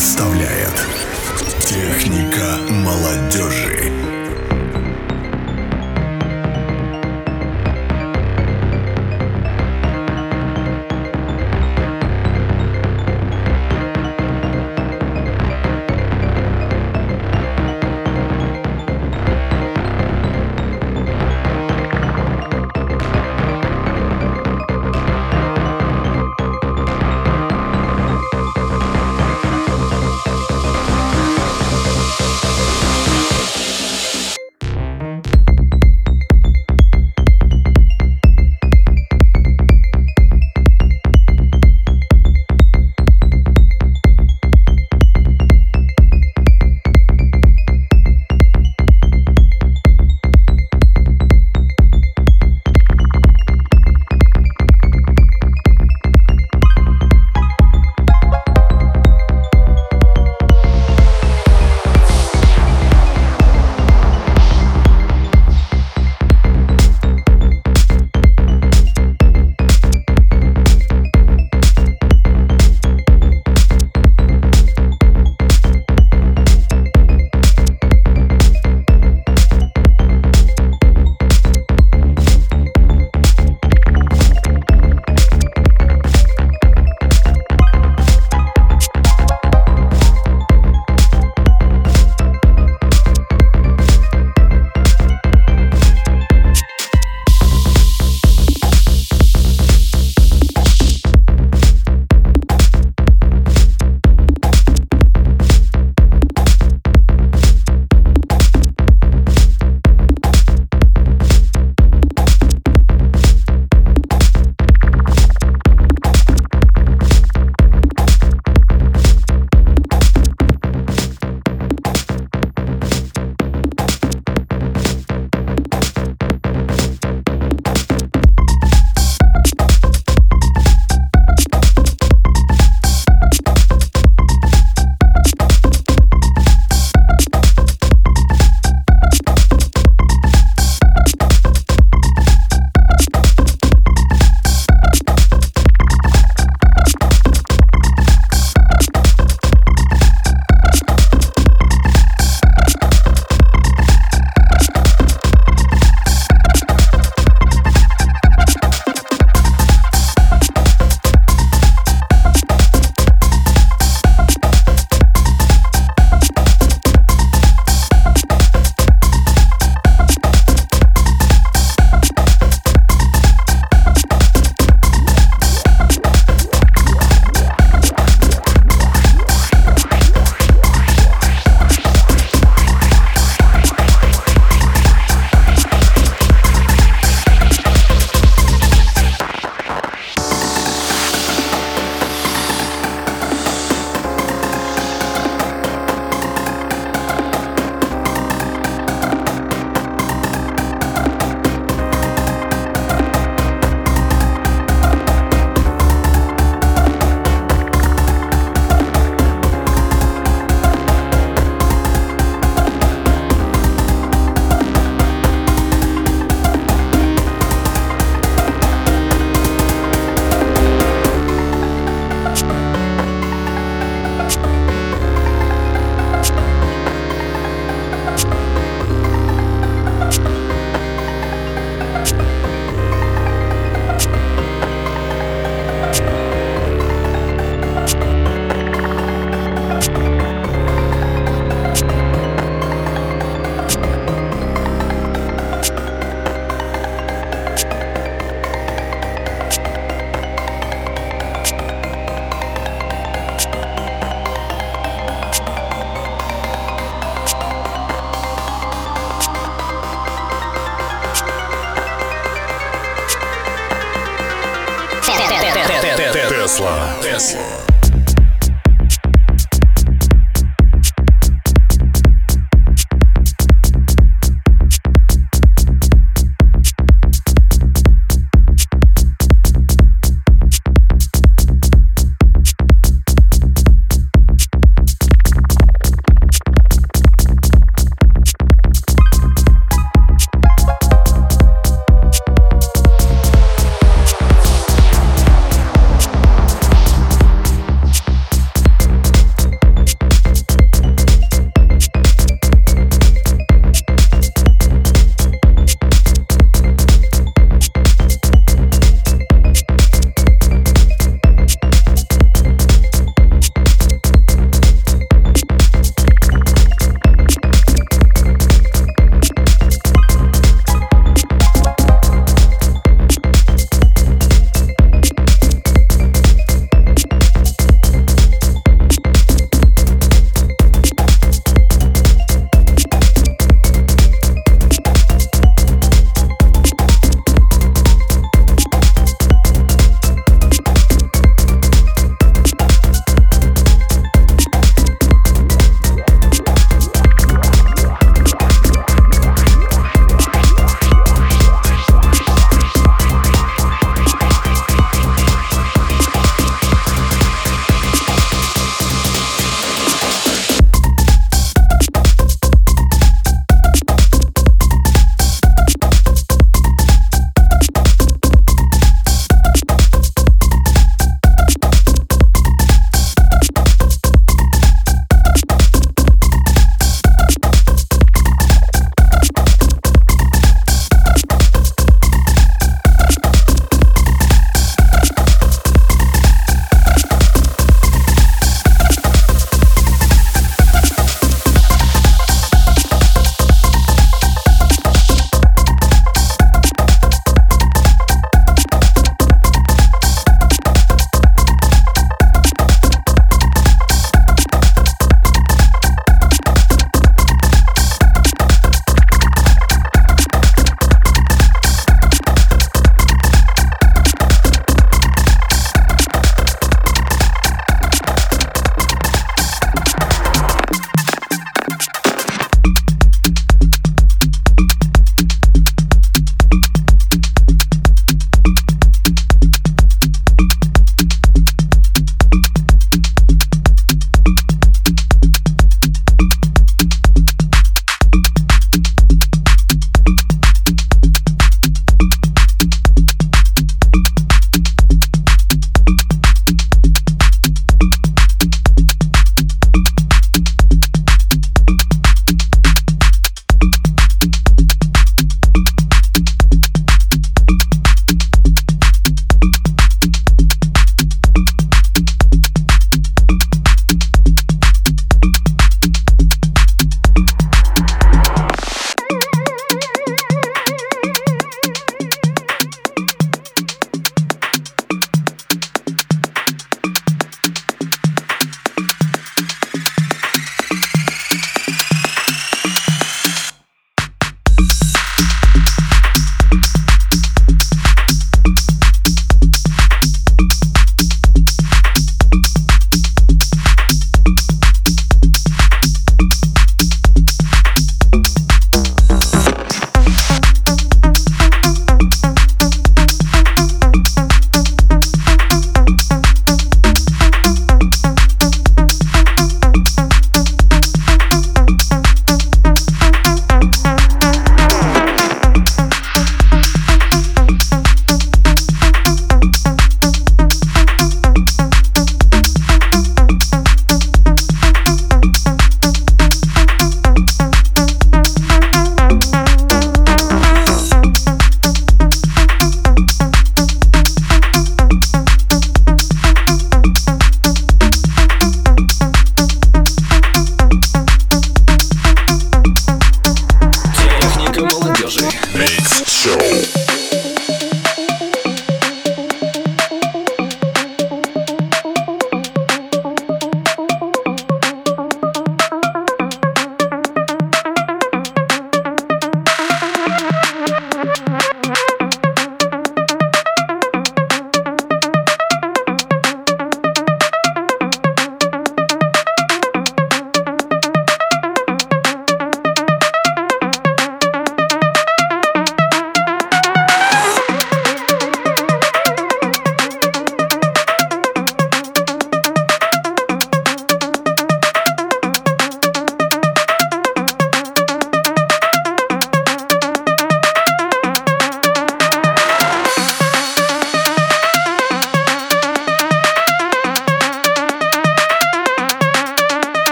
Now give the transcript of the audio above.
Представляет Техника молодежи.